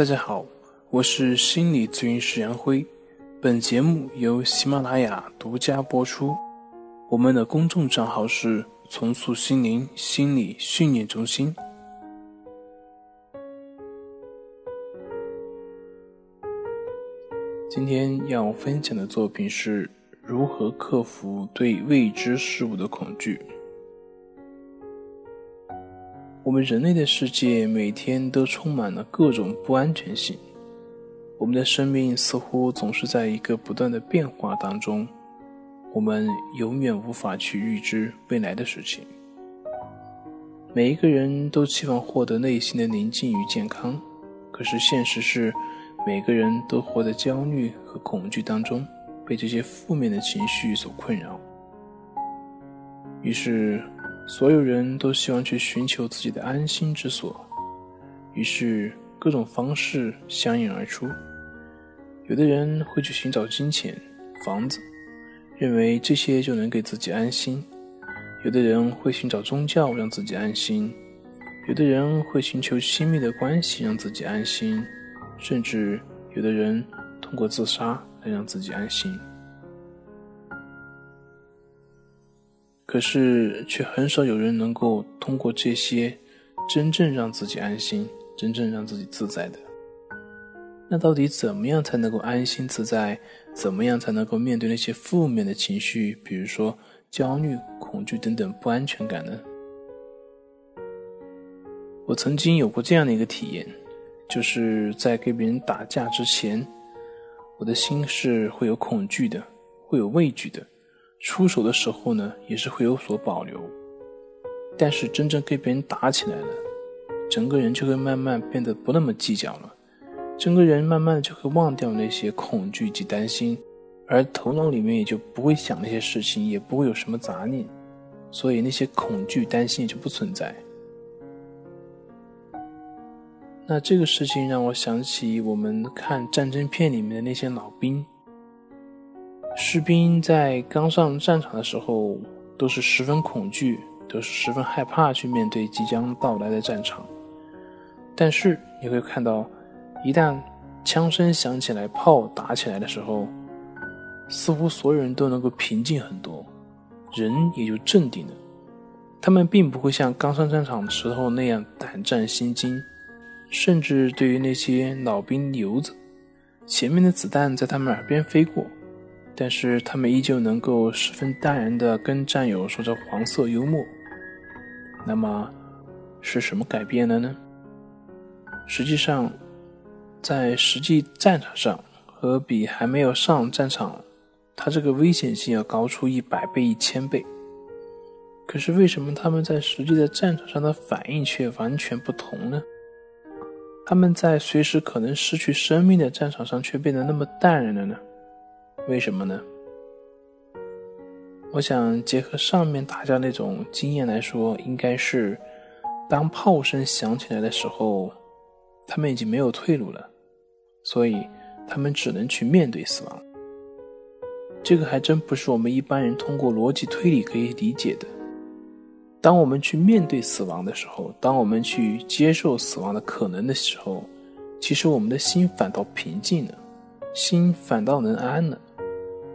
大家好，我是心理咨询师杨辉，本节目由喜马拉雅独家播出。我们的公众账号是“重塑心灵心理训练中心”。今天要分享的作品是如何克服对未知事物的恐惧。我们人类的世界每天都充满了各种不安全性，我们的生命似乎总是在一个不断的变化当中，我们永远无法去预知未来的事情。每一个人都期望获得内心的宁静与健康，可是现实是，每个人都活在焦虑和恐惧当中，被这些负面的情绪所困扰。于是。所有人都希望去寻求自己的安心之所，于是各种方式相应而出。有的人会去寻找金钱、房子，认为这些就能给自己安心；有的人会寻找宗教让自己安心；有的人会寻求亲密的关系让自己安心；甚至有的人通过自杀来让自己安心。可是，却很少有人能够通过这些，真正让自己安心，真正让自己自在的。那到底怎么样才能够安心自在？怎么样才能够面对那些负面的情绪，比如说焦虑、恐惧等等不安全感呢？我曾经有过这样的一个体验，就是在跟别人打架之前，我的心是会有恐惧的，会有畏惧的。出手的时候呢，也是会有所保留，但是真正跟别人打起来了，整个人就会慢慢变得不那么计较了，整个人慢慢的就会忘掉那些恐惧及担心，而头脑里面也就不会想那些事情，也不会有什么杂念，所以那些恐惧担心也就不存在。那这个事情让我想起我们看战争片里面的那些老兵。士兵在刚上战场的时候，都是十分恐惧，都是十分害怕去面对即将到来的战场。但是你会看到，一旦枪声响起来，炮打起来的时候，似乎所有人都能够平静很多，人也就镇定了。他们并不会像刚上战场的时候那样胆战心惊，甚至对于那些老兵牛子，前面的子弹在他们耳边飞过。但是他们依旧能够十分淡然地跟战友说着黄色幽默。那么，是什么改变了呢？实际上，在实际战场上，和比还没有上战场，他这个危险性要高出一百倍、一千倍。可是为什么他们在实际的战场上的反应却完全不同呢？他们在随时可能失去生命的战场上却变得那么淡然了呢？为什么呢？我想结合上面大家那种经验来说，应该是当炮声响起来的时候，他们已经没有退路了，所以他们只能去面对死亡。这个还真不是我们一般人通过逻辑推理可以理解的。当我们去面对死亡的时候，当我们去接受死亡的可能的时候，其实我们的心反倒平静了，心反倒能安了。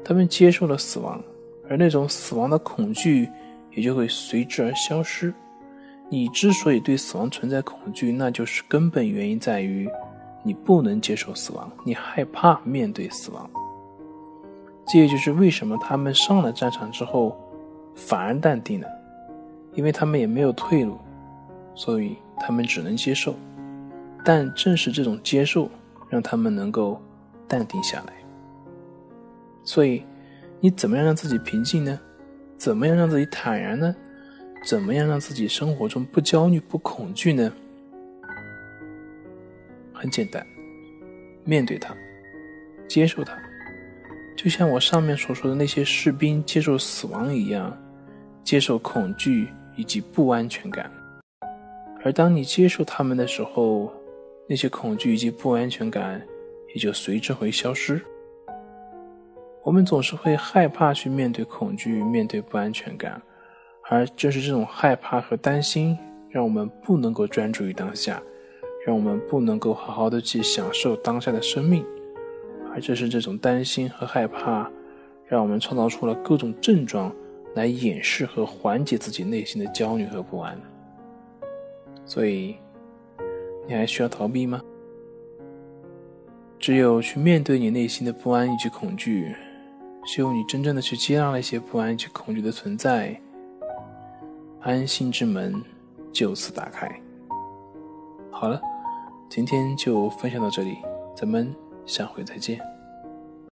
他们接受了死亡，而那种死亡的恐惧也就会随之而消失。你之所以对死亡存在恐惧，那就是根本原因在于你不能接受死亡，你害怕面对死亡。这也就是为什么他们上了战场之后反而淡定了，因为他们也没有退路，所以他们只能接受。但正是这种接受，让他们能够淡定下来。所以，你怎么样让自己平静呢？怎么样让自己坦然呢？怎么样让自己生活中不焦虑、不恐惧呢？很简单，面对它，接受它，就像我上面所说的那些士兵接受死亡一样，接受恐惧以及不安全感。而当你接受他们的时候，那些恐惧以及不安全感也就随之会消失。我们总是会害怕去面对恐惧，面对不安全感，而正是这种害怕和担心，让我们不能够专注于当下，让我们不能够好好的去享受当下的生命，而正是这种担心和害怕，让我们创造出了各种症状来掩饰和缓解自己内心的焦虑和不安。所以，你还需要逃避吗？只有去面对你内心的不安以及恐惧，只有你真正的去接纳那些不安及恐惧的存在，安心之门就此打开。好了。今天就分享到这里，咱们下回再见。